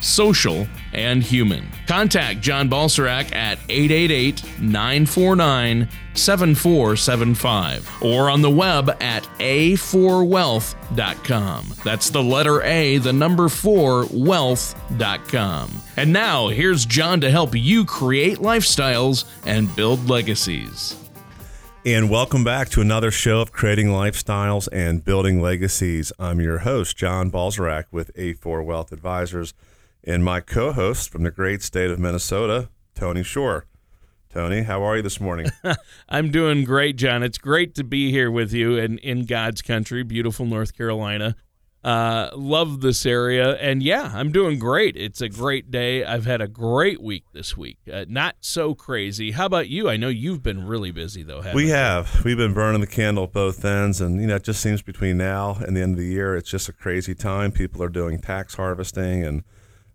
social, and human. Contact John Balserac at 888 949 7475 or on the web at a4wealth.com. That's the letter A, the number 4, wealth.com. And now, here's John to help you create lifestyles and build legacies. And welcome back to another show of Creating Lifestyles and Building Legacies. I'm your host, John Balserac with A4 Wealth Advisors, and my co host from the great state of Minnesota, Tony Shore. Tony, how are you this morning? I'm doing great, John. It's great to be here with you in, in God's country, beautiful North Carolina. Uh, love this area, and yeah, I'm doing great. It's a great day. I've had a great week this week. Uh, not so crazy. How about you? I know you've been really busy though. we you? have. We've been burning the candle at both ends, and you know, it just seems between now and the end of the year, it's just a crazy time. People are doing tax harvesting and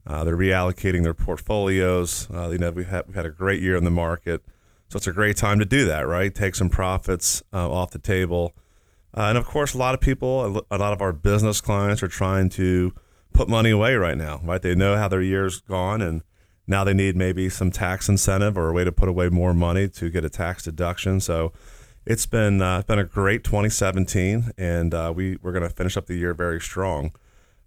uh, they're reallocating their portfolios. Uh, you know, we've had, we've had a great year in the market, so it's a great time to do that, right? Take some profits uh, off the table uh, and of course, a lot of people, a lot of our business clients are trying to put money away right now, right? They know how their year's gone and now they need maybe some tax incentive or a way to put away more money to get a tax deduction. So it's been uh, been a great 2017, and uh, we we're going to finish up the year very strong.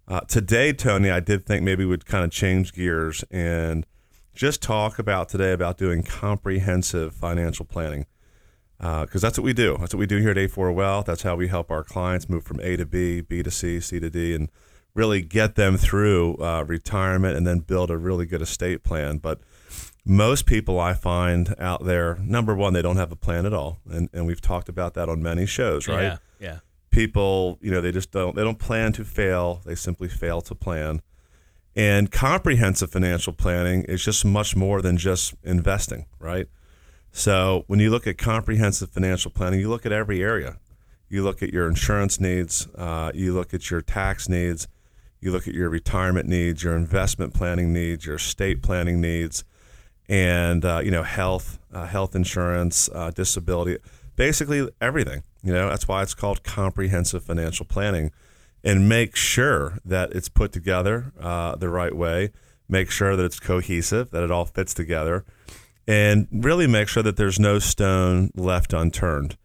Uh, today, Tony, I did think maybe we'd kind of change gears and just talk about today about doing comprehensive financial planning because uh, that's what we do. That's what we do here at A4 Wealth. That's how we help our clients move from A to B, B to C, C to D, and really get them through uh, retirement and then build a really good estate plan. But most people I find out there, number one, they don't have a plan at all, and and we've talked about that on many shows, right? Yeah, yeah. People, you know, they just don't they don't plan to fail. They simply fail to plan. And comprehensive financial planning is just much more than just investing, right? So when you look at comprehensive financial planning, you look at every area. You look at your insurance needs, uh, you look at your tax needs, you look at your retirement needs, your investment planning needs, your estate planning needs, and uh, you know health, uh, health insurance, uh, disability, basically everything. You know that's why it's called comprehensive financial planning, and make sure that it's put together uh, the right way. Make sure that it's cohesive, that it all fits together and really make sure that there's no stone left unturned.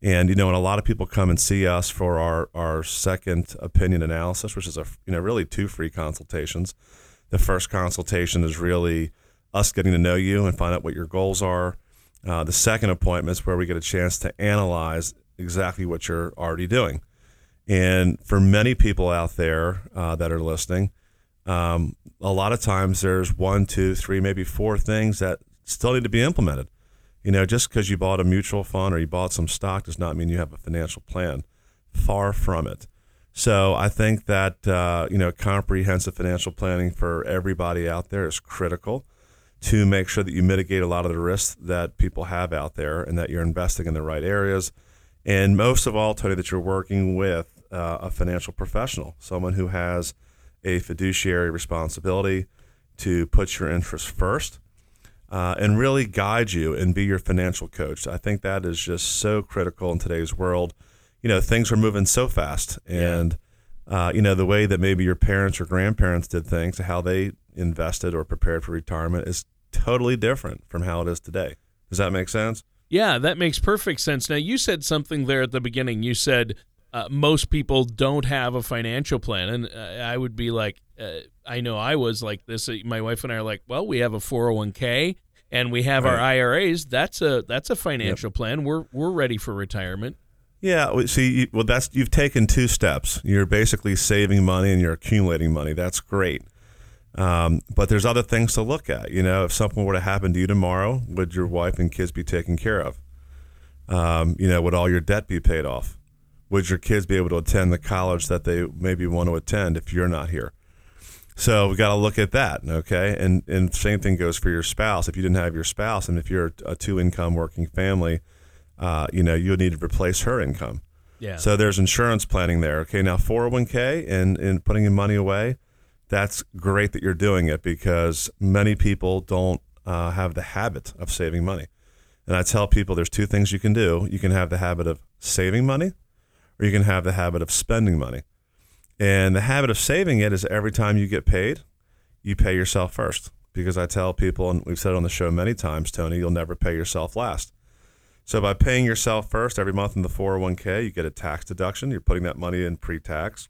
And you know, when a lot of people come and see us for our our second opinion analysis, which is a you know really two free consultations. The first consultation is really us getting to know you and find out what your goals are. Uh, the second appointment is where we get a chance to analyze exactly what you're already doing. And for many people out there uh, that are listening, um, a lot of times there's one, two, three, maybe four things that still need to be implemented. You know, just because you bought a mutual fund or you bought some stock does not mean you have a financial plan. Far from it. So I think that uh, you know comprehensive financial planning for everybody out there is critical to make sure that you mitigate a lot of the risks that people have out there and that you're investing in the right areas. And most of all, Tony, that you're working with uh, a financial professional, someone who has a fiduciary responsibility to put your interests first uh, and really guide you and be your financial coach. I think that is just so critical in today's world. You know, things are moving so fast, and yeah. uh, you know the way that maybe your parents or grandparents did things, how they invested or prepared for retirement, is totally different from how it is today. Does that make sense? Yeah, that makes perfect sense. Now, you said something there at the beginning. You said uh, most people don't have a financial plan, and uh, I would be like, uh, I know I was like this. Uh, my wife and I are like, well, we have a 401k and we have right. our IRAs. That's a that's a financial yep. plan. We're we're ready for retirement. Yeah, see, well, that's you've taken two steps. You're basically saving money and you're accumulating money. That's great. Um, but there's other things to look at. You know, if something were to happen to you tomorrow, would your wife and kids be taken care of? Um, you know, would all your debt be paid off? Would your kids be able to attend the college that they maybe want to attend if you're not here? So we got to look at that, okay? And and same thing goes for your spouse. If you didn't have your spouse, and if you're a two income working family, uh, you know, you'll need to replace her income. Yeah. So there's insurance planning there. Okay, now 401k and, and putting your money away, that's great that you're doing it because many people don't uh, have the habit of saving money. And I tell people there's two things you can do. You can have the habit of saving money, or you can have the habit of spending money. And the habit of saving it is every time you get paid, you pay yourself first. Because I tell people, and we've said it on the show many times, Tony, you'll never pay yourself last. So by paying yourself first every month in the 401k, you get a tax deduction. You're putting that money in pre-tax.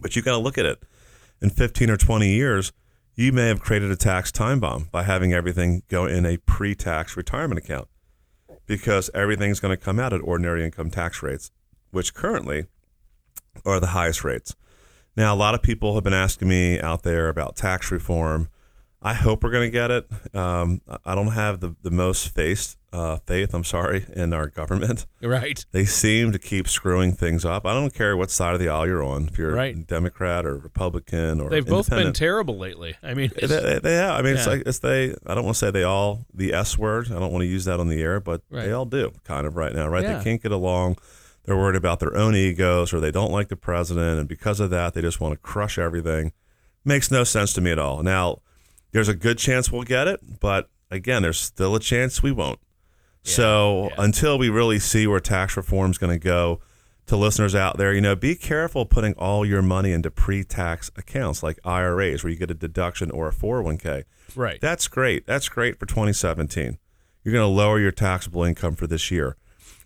But you got to look at it. In 15 or 20 years, you may have created a tax time bomb by having everything go in a pre-tax retirement account because everything's going to come out at ordinary income tax rates, which currently are the highest rates. Now, a lot of people have been asking me out there about tax reform. I hope we're going to get it. Um, I don't have the, the most faith, uh, faith, I'm sorry, in our government. Right. They seem to keep screwing things up. I don't care what side of the aisle you're on, if you're Right. Democrat or Republican or They've both been terrible lately. I mean, They, they, they have. I mean, it's like it's they. I don't want to say they all the S word. I don't want to use that on the air, but Right. they all do kind of right now, right? Yeah. They can't get along. They're worried about their own egos, or they don't like the president, and because of that, they just want to crush everything. Makes no sense to me at all. Now, there's a good chance we'll get it, but again, there's still a chance we won't. So until we really see where tax reform is going to go, to listeners out there, you know, be careful putting all your money into pre-tax accounts like IRAs, where you get a deduction or a 401k. right. That's great. That's great for 2017. You're going to lower your taxable income for this year.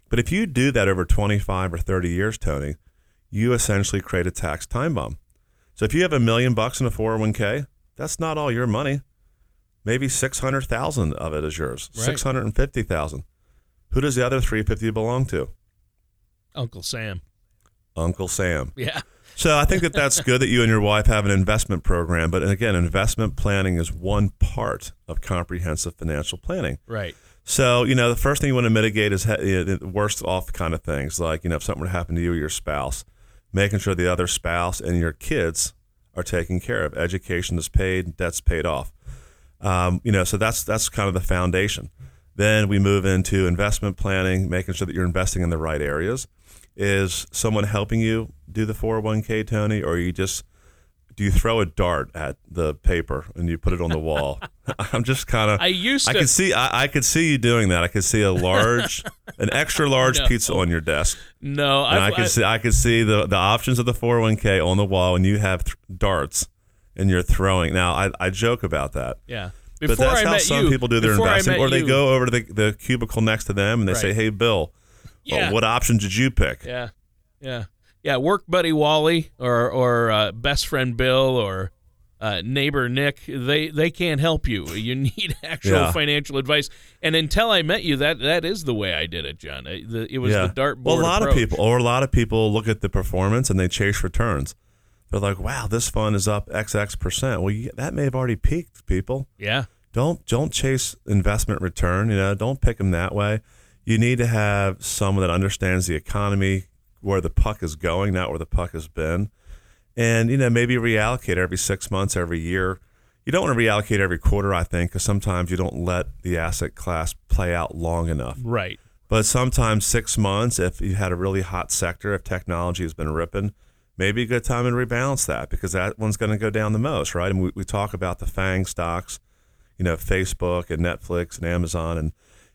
But if you do that over 25 or 30 years, Tony, you essentially create a tax time bomb. So if you have a million bucks in a 401k, that's not all your money. Maybe 600,000 of it is yours. Right. 650,000. Who does the other 350 belong to? Uncle Sam. Uncle Sam. Yeah. So I think that that's good that you and your wife have an investment program. But again, investment planning is one part of comprehensive financial planning. Right. So, you know, the first thing you want to mitigate is the worst off kind of things, like, you know, if something were to happen to you or your spouse, making sure the other spouse and your kids are taken care of. Education is paid, debt's paid off. Um, you know, so that's that's kind of the foundation. Then we move into investment planning, making sure that you're investing in the right areas. Is someone helping you do the 401k, Tony, or you just do you throw a dart at the paper and you put it on the wall? I'm just kind of I used To. I could see I, I could see you doing that. I could see a large, an extra large No. pizza on your desk, no, and I, I've- could see I could see the the options of the 401k on the wall, and you have th- darts, and you're throwing. Now I, I joke about that, yeah. But that's I how some you, people do their before investing, or they you- go over to the, the cubicle next to them and they say, "Hey, Bill, well, what option did you pick?" Yeah, yeah, yeah. Work buddy Wally or or uh, best friend Bill or uh, neighbor Nick. They they can't help you. You need actual Yeah. financial advice. And until I met you, that that is the way I did it, John. I- the- it was yeah. the dartboard. Well, a lot approach. of people, or a lot of people look at the performance and they chase returns. They're like, "Wow, this fund is up XX percent." Well, you, that may have already peaked, people. Yeah, don't don't chase investment return. You know, don't pick them that way. You need to have someone that understands the economy, where the puck is going, not where the puck has been, and you know maybe reallocate every six months, every year. You don't want to reallocate every quarter, I think, because sometimes you don't let the asset class play out long enough. right. But sometimes six months, if you had a really hot sector, if technology has been ripping, maybe a good time to rebalance that because that one's going to go down the most, right? And we, we talk about the FANG stocks, you know, Facebook and Netflix and Amazon, and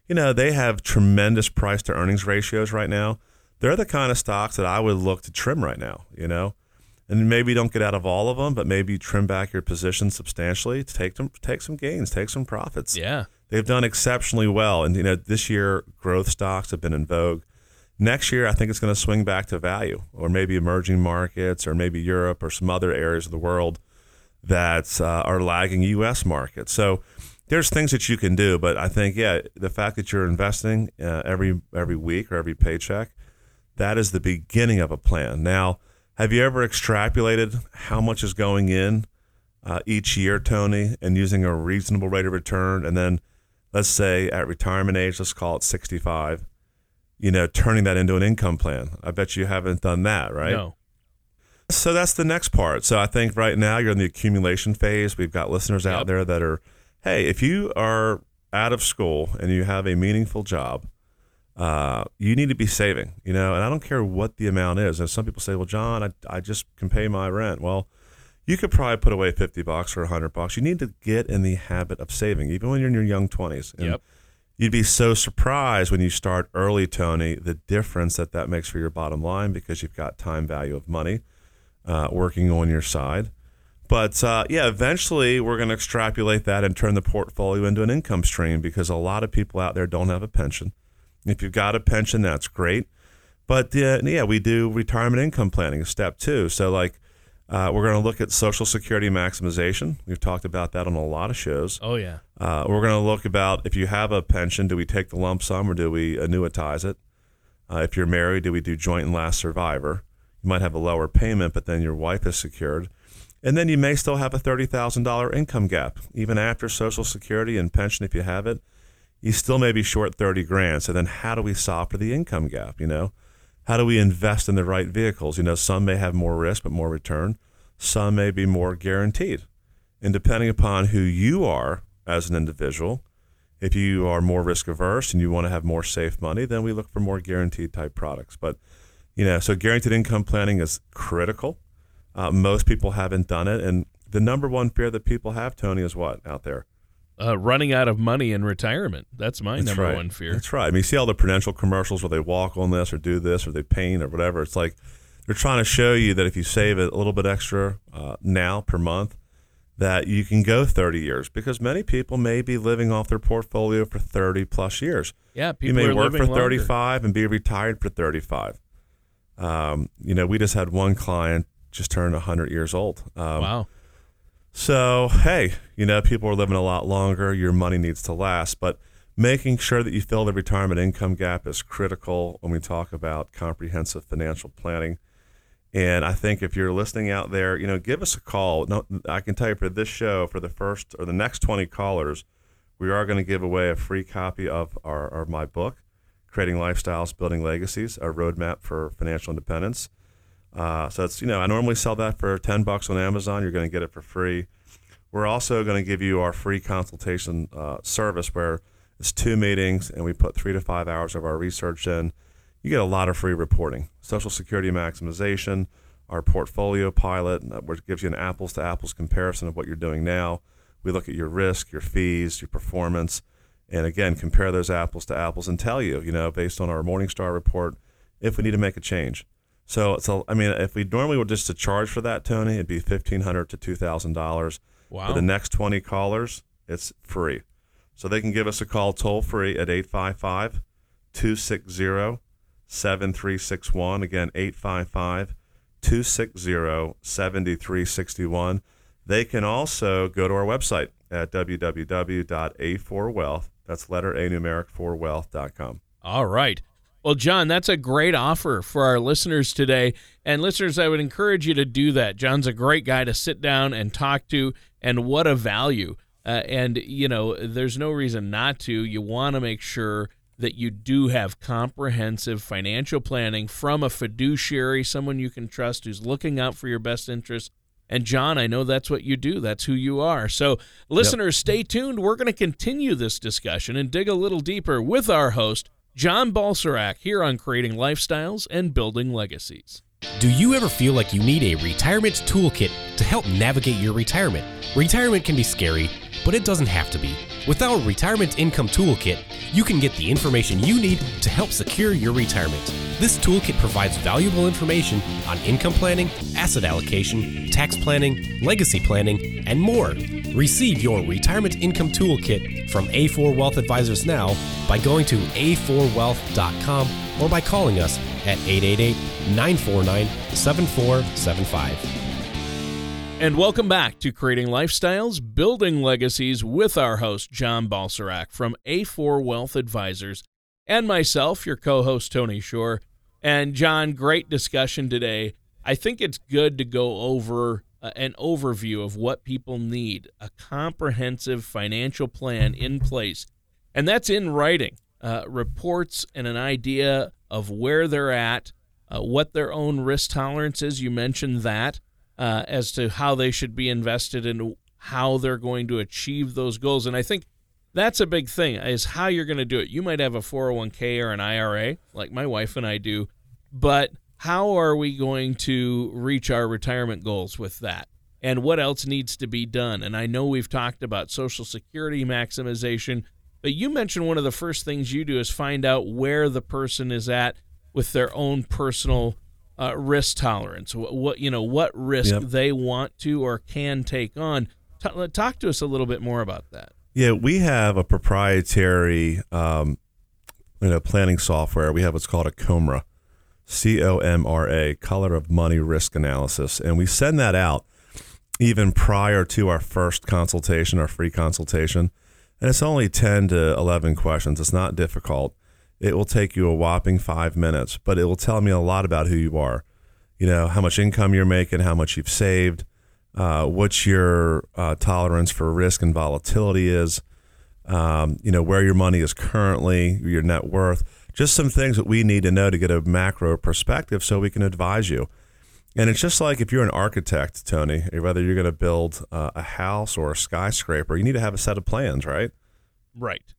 you know they have tremendous price to earnings ratios right now. They're the kind of stocks that I would look to trim right now, you know, and maybe don't get out of all of them, but maybe trim back your position substantially to take them, take some gains, take some profits Yeah, they've done exceptionally well. And you know, this year growth stocks have been in vogue. Next year, I think it's going to swing back to value, or maybe emerging markets, or maybe Europe, or some other areas of the world that uh, are lagging U.S. markets. So there's things that you can do, but I think yeah, the fact that you're investing uh, every every week or every paycheck, that is the beginning of a plan. Now, have you ever extrapolated how much is going in uh, each year, Tony, and using a reasonable rate of return, and then let's say at retirement age, let's call it 65, you know, turning that into an income plan. I bet you haven't done that, right? no, So that's the next part. So I think right now you're in the accumulation phase. We've got listeners out Yep. there that are, hey, if you are out of school and you have a meaningful job, uh, you need to be saving, you know, and I don't care what the amount is. And some people say, well, John, I, I just can pay my rent. Well, you could probably put away 50 bucks or 100 bucks. You need to get in the habit of saving, even when you're in your young 20s. And Yep. You'd be so surprised when you start early, Tony, the difference that that makes for your bottom line because you've got time value of money uh, working on your side. But uh, yeah, eventually we're going to extrapolate that and turn the portfolio into an income stream because a lot of people out there don't have a pension. If you've got a pension, that's great. But uh, yeah, we do retirement income planning, step two. So like, uh, we're going to look at Social Security maximization. We've talked about that on a lot of shows. Oh yeah. Uh, we're going to look about if you have a pension, do we take the lump sum or do we annuitize it? Uh, if you're married, do we do joint and last survivor? You might have a lower payment, but then your wife is secured. And then you may still have a $30,000 income gap. Even after Social Security and pension, if you have it, you still may be short 30 grand. So then how do we solve for the income gap? You know, how do we invest in the right vehicles? You know, some may have more risk, but more return. Some may be more guaranteed. And depending upon who you are as an individual, if you are more risk averse and you want to have more safe money, then we look for more guaranteed type products. But, you know, so guaranteed income planning is critical. Uh, most people haven't done it. And the number one fear that people have, Tony, is what out there? Uh, running out of money in retirement. That's my That's number right. one fear. That's right. I mean, you see all the Prudential commercials where they walk on this or do this or they paint or whatever. It's like they're trying to show you that if you save a little bit extra uh, now per month, that you can go 30 years because many people may be living off their portfolio for 30 plus years. Yeah, people You may work for longer. 35 and be retired for 35. Um, you know, we just had one client just turned 100 years old. Um, Wow. so, hey, you know, people are living a lot longer. Your money needs to last. But making sure that you fill the retirement income gap is critical when we talk about comprehensive financial planning. And I think if you're listening out there, you know, give us a call. No, I can tell you for this show, for the first or the next 20 callers, we are going to give away a free copy of our, our my book, Creating Lifestyles, Building Legacies, a roadmap for financial independence. Uh, so it's you know I normally sell that for ten bucks on Amazon. You're going to get it for free. We're also going to give you our free consultation uh, service where it's two meetings and we put three to five hours of our research in. You get a lot of free reporting, Social Security maximization, our portfolio pilot, which gives you an apples to apples comparison of what you're doing now. We look at your risk, your fees, your performance, and again compare those apples to apples and tell you, you know, based on our Morningstar report, if we need to make a change. So, so I mean, if we normally were just to charge for that, Tony, it'd be fifteen hundred to two thousand dollars. Wow. For the next twenty callers, it's free. So they can give us a call toll free at 855 260 7361. Again, 855 260 7361. They can also go to our website at www.a4wealth. That's letter A numeric 4wealth.com. All right. Well, John, that's a great offer for our listeners today. And listeners, I would encourage you to do that. John's a great guy to sit down and talk to, and what a value. Uh, and, you know, there's no reason not to. You want to make sure that you do have comprehensive financial planning from a fiduciary, someone you can trust who's looking out for your best interests. And John, I know that's what you do. That's who you are. So, listeners, stay tuned. We're going to continue this discussion and dig a little deeper with our host, John Balserac, here on Creating Lifestyles and Building Legacies. Do you ever feel like you need a retirement toolkit to help navigate your retirement? Retirement can be scary, but it doesn't have to be. With our Retirement Income Toolkit, you can get the information you need to help secure your retirement. This toolkit provides valuable information on income planning, asset allocation, tax planning, legacy planning, and more. Receive your Retirement Income Toolkit from A4 Wealth Advisors now by going to a4wealth.com or by calling us at 888 949 7475. And welcome back to Creating Lifestyles, Building Legacies with our host, John Balserac from A4 Wealth Advisors, and myself, your co host, Tony Shore. And John, great discussion today. I think it's good to go over uh, an overview of what people need a comprehensive financial plan in place. And that's in writing uh, reports and an idea of where they're at, uh, what their own risk tolerance is. You mentioned that uh, as to how they should be invested and how they're going to achieve those goals. And I think that's a big thing is how you're going to do it. You might have a 401k or an IRA, like my wife and I do, but how are we going to reach our retirement goals with that? And what else needs to be done? And I know we've talked about Social Security maximization, but you mentioned one of the first things you do is find out where the person is at with their own personal uh, risk tolerance. What, what, you know, what risk Yep. they want to or can take on. T- talk to us a little bit more about that. Yeah, we have a proprietary, um, you know, planning software. We have what's called a COMRA, C O M R A, Color of Money Risk Analysis, and we send that out even prior to our first consultation, our free consultation. And it's only ten to eleven questions. It's not difficult. It will take you a whopping five minutes, but it will tell me a lot about who you are. You know, how much income you're making, how much you've saved, uh, what your uh, tolerance for risk and volatility is, um, you know, where your money is currently, your net worth, just some things that we need to know to get a macro perspective so we can advise you. And it's just like if you're an architect, Tony, whether you're going to build uh, a house or a skyscraper, you need to have a set of plans, right? Right.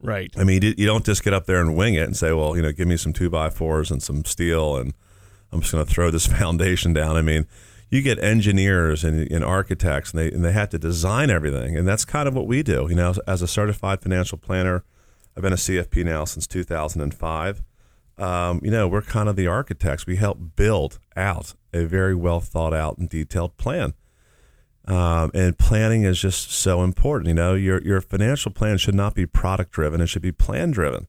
Right. I mean, you don't just get up there and wing it and say, well, you know, give me some two by fours and some steel and I'm just going to throw this foundation down. I mean, you get engineers and, and architects and they, and they have to design everything. And that's kind of what we do. You know, as a certified financial planner, I've been a CFP now since 2005. Um, you know, we're kind of the architects. We help build out a very well thought out and detailed plan. Um, and planning is just so important. You know, your your financial plan should not be product driven; it should be plan driven.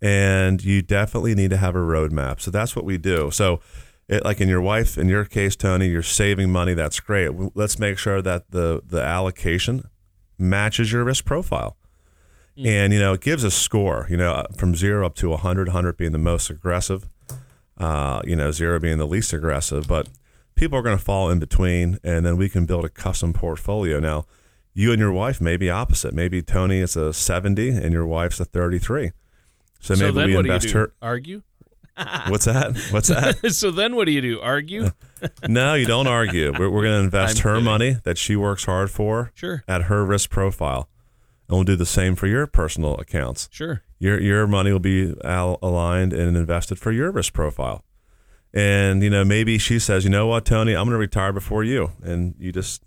And you definitely need to have a roadmap. So that's what we do. So, it, like in your wife, in your case, Tony, you're saving money. That's great. Let's make sure that the the allocation matches your risk profile. And you know, it gives a score. You know, from zero up to 100, 100 being the most aggressive. Uh, you know, zero being the least aggressive, but people are going to fall in between, and then we can build a custom portfolio. Now, you and your wife may be opposite. Maybe Tony is a 70 and your wife's a 33. So So maybe we what do you invest her. Argue? What's that? What's that? so then what do you do? Argue? no, you don't argue. We're, we're going to invest I'm her kidding. money that she works hard for Sure. at her risk profile. And we'll do the same for your personal accounts. Sure. Your your money will be al- aligned and invested for your risk profile. And you know, maybe she says, "You know what, Tony, I'm going to retire before you," and you just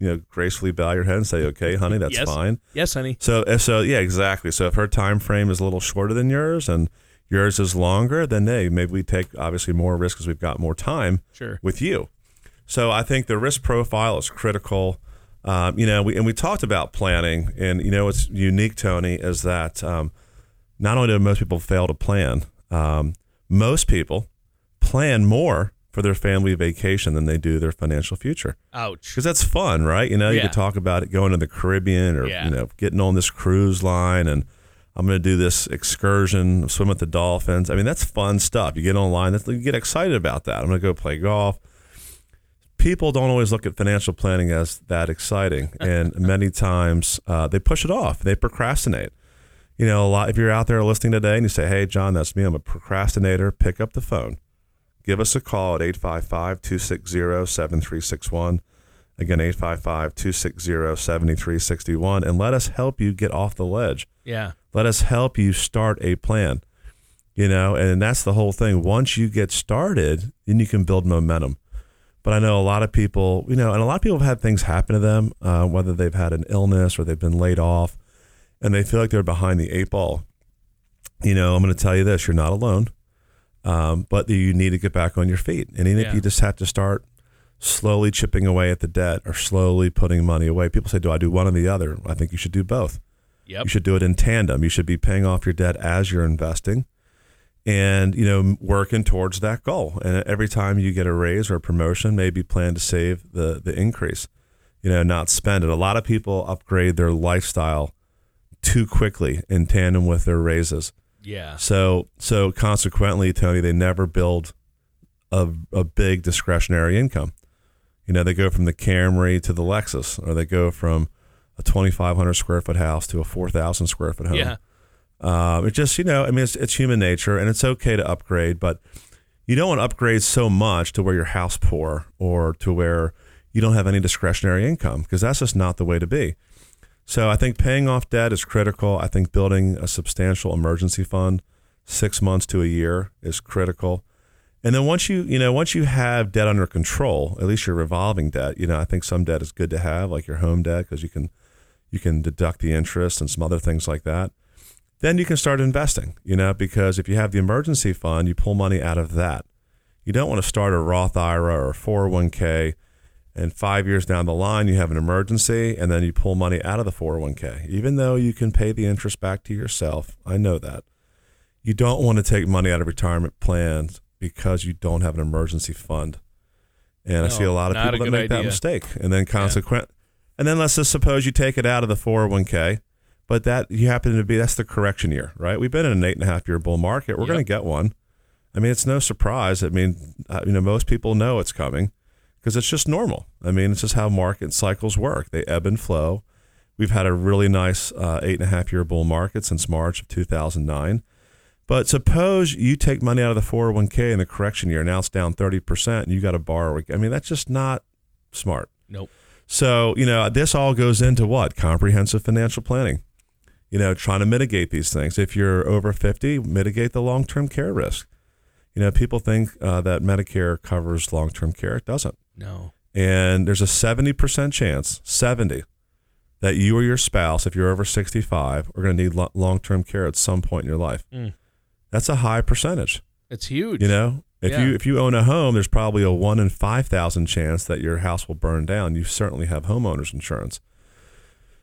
you know gracefully bow your head and say, "Okay, honey, that's Yes. fine." Yes, honey. So if so, yeah, exactly. So if her time frame is a little shorter than yours and yours is longer, then hey, maybe we take obviously more risk because we've got more time Sure. with you. So I think the risk profile is critical. Um, you know, we, and we talked about planning, and you know, what's unique, Tony, is that um, not only do most people fail to plan, um, most people plan more for their family vacation than they do their financial future Ouch. because that's fun, right? You know, you Yeah. could talk about it going to the Caribbean or Yeah. you know getting on this cruise line and I'm going to do this excursion, swim with the dolphins. I mean, that's fun stuff. You get online, that's, you get excited about that. I'm going to go play golf. People don't always look at financial planning as that exciting, and many times uh, they push it off. They procrastinate. You know, a lot. If you're out there listening today and you say, "Hey, John, that's me. I'm a procrastinator," pick up the phone. Give us a call at 855 260 7361. Again, 855 260 7361. And let us help you get off the ledge. Yeah. Let us help you start a plan. You know, and that's the whole thing. Once you get started, then you can build momentum. But I know a lot of people, you know, and a lot of people have had things happen to them, uh, whether they've had an illness or they've been laid off, and they feel like they're behind the eight ball. You know, I'm going to tell you this: you're not alone, um, but you need to get back on your feet. And even if you just have to start slowly chipping away at the debt or slowly putting money away, people say, "Do I do one or the other?" I think you should do both. Yep. You should do it in tandem. You should be paying off your debt as you're investing and, you know, working towards that goal. And every time you get a raise or a promotion, maybe plan to save the, the increase, you know, not spend it. A lot of people upgrade their lifestyle too quickly in tandem with their raises. Yeah. So, so consequently, Tony, they never build a, a big discretionary income. You know, they go from the Camry to the Lexus, or they go from a 2,500 square foot house to a 4,000 square foot home. Yeah. Um, it just, you know, I mean, it's, it's human nature and it's okay to upgrade, but you don't want to upgrade so much to where you're house poor or to where you don't have any discretionary income because that's just not the way to be. So I think paying off debt is critical. I think building a substantial emergency fund, six months to a year, is critical. And then once you, you know, once you have debt under control, at least your revolving debt, you know, I think some debt is good to have, like your home debt, because you can, you can deduct the interest and some other things like that. Then you can start investing, you know, because if you have the emergency fund, you pull money out of that. You don't want to start a Roth IRA or a 401k, and five years down the line, you have an emergency, and then you pull money out of the 401k. Even though you can pay the interest back to yourself, I know that. You don't want to take money out of retirement plans because you don't have an emergency fund. And I see a lot of people that make that mistake. And then consequent and then let's just suppose you take it out of the 401k, but that you happen to be that's the correction year, right? We've been in an eight and a half year bull market. We're Yep. going to get one. I mean, it's no surprise. I mean, uh, you know, most people know it's coming because it's just normal. I mean, it's just how market cycles work. They ebb and flow. We've had a really nice uh, eight and a half year bull market since March of 2009. But suppose you take money out of the 401k in the correction year, now it's down 30%, and you got to borrow. I mean, that's just not smart. Nope. So, you know, this all goes into what? Comprehensive financial planning. You know, trying to mitigate these things. If you're over 50, mitigate the long term care risk. You know, people think uh, that Medicare covers long term care. It doesn't. No. And there's a 70% chance, 70, that you or your spouse, if you're over 65, are going to need lo- long term care at some point in your life. Mm. That's a high percentage. It's huge. You know, if Yeah. you if you own a home, there's probably a one in five thousand chance that your house will burn down. You certainly have homeowners insurance.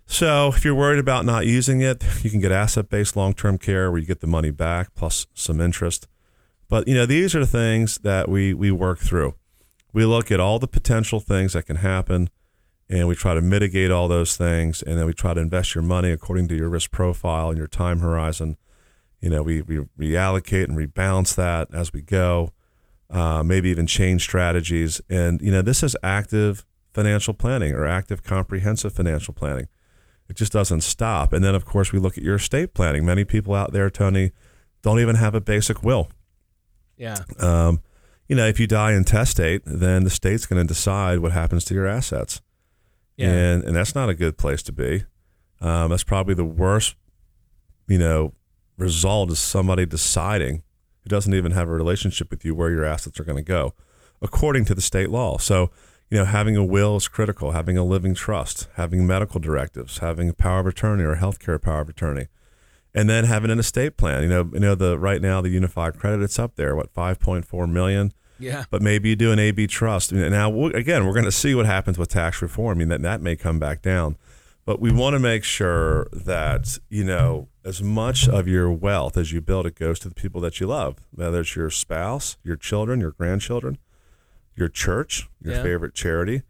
So if you're worried about not using it, you can get asset based long term care where you get the money back plus some interest. But you know, these are the things that we we work through. We look at all the potential things that can happen and we try to mitigate all those things and then we try to invest your money according to your risk profile and your time horizon you know, we, we reallocate and rebalance that as we go, uh, maybe even change strategies. And, you know, this is active financial planning or active comprehensive financial planning. It just doesn't stop. And then, of course, we look at your estate planning. Many people out there, Tony, don't even have a basic will. Yeah. Um, you know, if you die intestate, then the state's going to decide what happens to your assets. Yeah. And, and that's not a good place to be. Um, that's probably the worst, you know, result is somebody deciding who doesn't even have a relationship with you where your assets are going to go, according to the state law. So, you know, having a will is critical. Having a living trust, having medical directives, having a power of attorney or a healthcare power of attorney, and then having an estate plan. You know, you know the right now the unified credit it's up there. What five point four million? Yeah. But maybe you do an AB trust. Now, again, we're going to see what happens with tax reform. I mean, that, that may come back down. But we want to make sure that, you know, as much of your wealth as you build, it goes to the people that you love, whether it's your spouse, your children, your grandchildren, your church, your Yeah. favorite charity.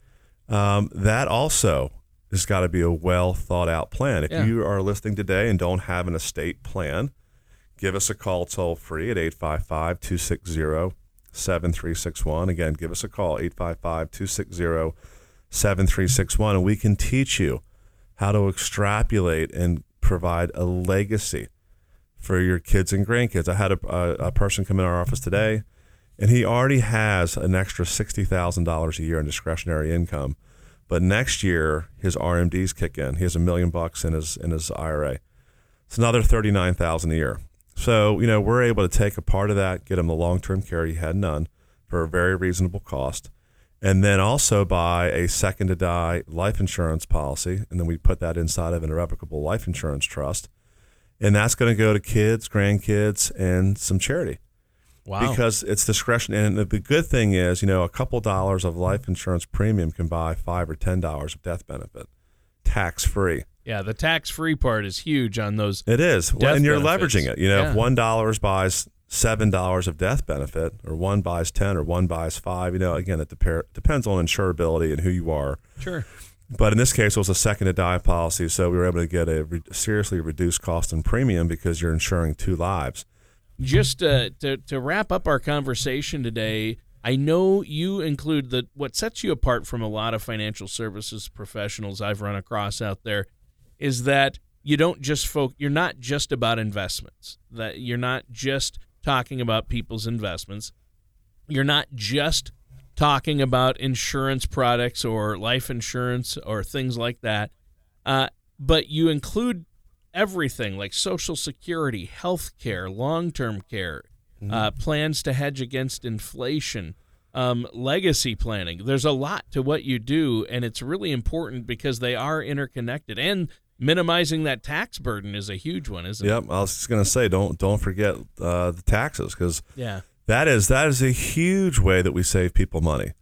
Um, that also has got to be a well thought out plan. If Yeah. you are listening today and don't have an estate plan, give us a call toll free at 855 260 7361. Again, give us a call 855 260 7361 and we can teach you how to extrapolate and provide a legacy for your kids and grandkids. I had a, a, a person come in our office today and he already has an extra $60,000 a year in discretionary income. But next year, his RMDs kick in. He has a million bucks in his in his IRA. It's another thirty nine thousand a year. So you know we're able to take a part of that, get him the long term care he had none for a very reasonable cost, and then also buy a second to die life insurance policy, and then we put that inside of an irrevocable life insurance trust, and that's going to go to kids, grandkids, and some charity Wow. because it's discretion. And the good thing is, you know, a couple dollars of life insurance premium can buy five or ten dollars of death benefit, tax free. Yeah, the tax-free part is huge on those. It is, Well, and you're benefits. leveraging it. You know, Yeah. if one dollars buys seven dollars of death benefit, or one buys ten, or one buys five, you know, again, it dep- depends on insurability and who you are. Sure. But in this case, it was a second to die policy, so we were able to get a re- seriously reduced cost and premium because you're insuring two lives. Just uh, to to wrap up our conversation today, I know you include the what sets you apart from a lot of financial services professionals I've run across out there is that you don't just folk you're not just about investments. That you're not just talking about people's investments. You're not just talking about insurance products or life insurance or things like that. Uh, but you include everything like Social Security, health care, long term care, mm-hmm. uh, plans to hedge against inflation, um, legacy planning. There's a lot to what you do, and it's really important because they are interconnected. And minimizing that tax burden is a huge one, isn't yep, it? Yep. I was just going to say, don't don't forget uh, the taxes because yeah, that is that is a huge way that we save people money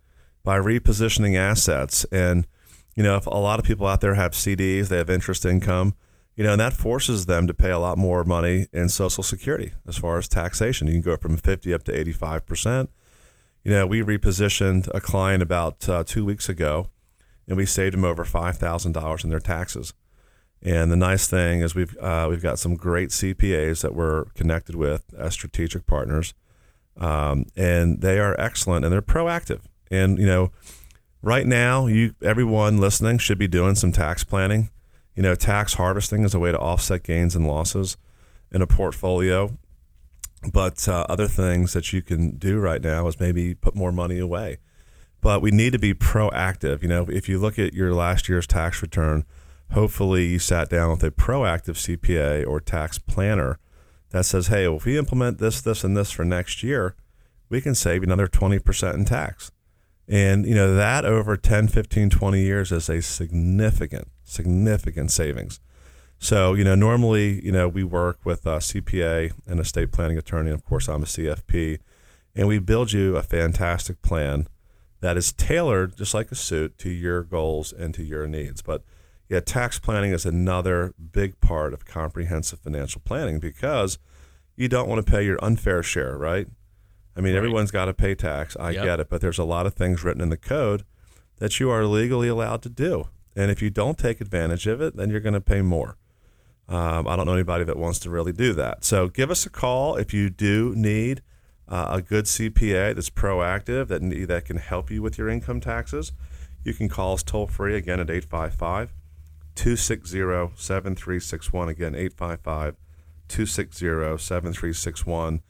by repositioning assets. And you know, if a lot of people out there have CDs, they have interest income. You know, and that forces them to pay a lot more money in Social Security as far as taxation. You can go from 50 up to 85 percent. You know, we repositioned a client about uh, two weeks ago, and we saved them over five thousand dollars in their taxes. And the nice thing is we've uh, we've got some great CPAs that we're connected with as strategic partners, um, and they are excellent and they're proactive. And you know, right now, you everyone listening should be doing some tax planning. You know, tax harvesting is a way to offset gains and losses in a portfolio. But uh, other things that you can do right now is maybe put more money away. But we need to be proactive. You know, if you look at your last year's tax return hopefully you sat down with a proactive CPA or tax planner that says, hey, well, if we implement this, this, and this for next year, we can save another 20% in tax. And, you know, that over 10, 15, 20 years is a significant, significant savings. So, you know, normally, you know, we work with a CPA and estate planning attorney. Of course, I'm a CFP. And we build you a fantastic plan that is tailored, just like a suit, to your goals and to your needs. But yeah, tax planning is another big part of comprehensive financial planning because you don't want to pay your unfair share, right? I mean, right. everyone's got to pay tax. I yep. get it, but there's a lot of things written in the code that you are legally allowed to do. And if you don't take advantage of it, then you're going to pay more. Um, I don't know anybody that wants to really do that. So give us a call if you do need uh, a good CPA that's proactive, that, that can help you with your income taxes. You can call us toll free again at 855 260 7361. Again, 855 260 7361.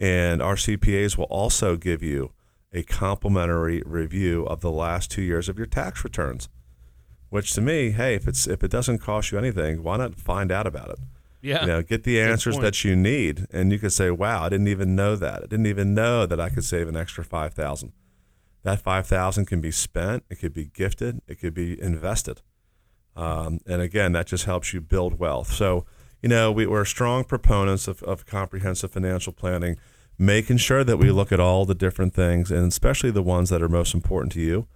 And our CPAs will also give you a complimentary review of the last two years of your tax returns. Which to me, hey, if it's if it doesn't cost you anything, why not find out about it? Yeah. You know, get the answers that you need, and you could say, "Wow, I didn't even know that. I didn't even know that I could save an extra five thousand. That five thousand can be spent. It could be gifted. It could be invested. Um, and again, that just helps you build wealth. So, you know, we, we're strong proponents of, of comprehensive financial planning, making sure that we look at all the different things, and especially the ones that are most important to you,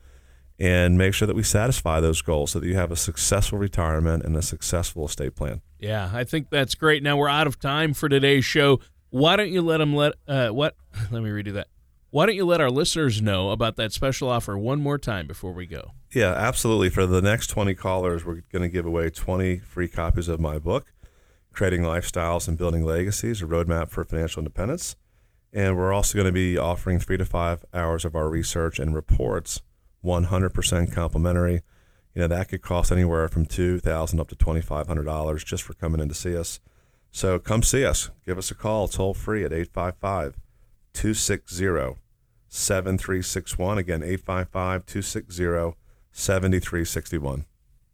and make sure that we satisfy those goals so that you have a successful retirement and a successful estate plan. Yeah, I think that's great. Now we're out of time for today's show. Why don't you let them let uh, what? Let me redo that. Why don't you let our listeners know about that special offer one more time before we go? Yeah, absolutely. For the next 20 callers, we're going to give away 20 free copies of my book, Creating Lifestyles and Building Legacies, a roadmap for financial independence. And we're also going to be offering three to five hours of our research and reports, 100% complimentary. You know, that could cost anywhere from 2,000 up to $2,500 just for coming in to see us. So come see us. Give us a call toll free at 855 260 7361. Again, 855 260 7361.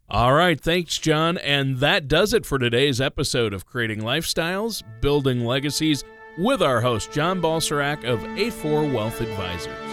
All right. Thanks, John. And that does it for today's episode of Creating Lifestyles, Building Legacies with our host, John Balserac of A4 Wealth Advisors.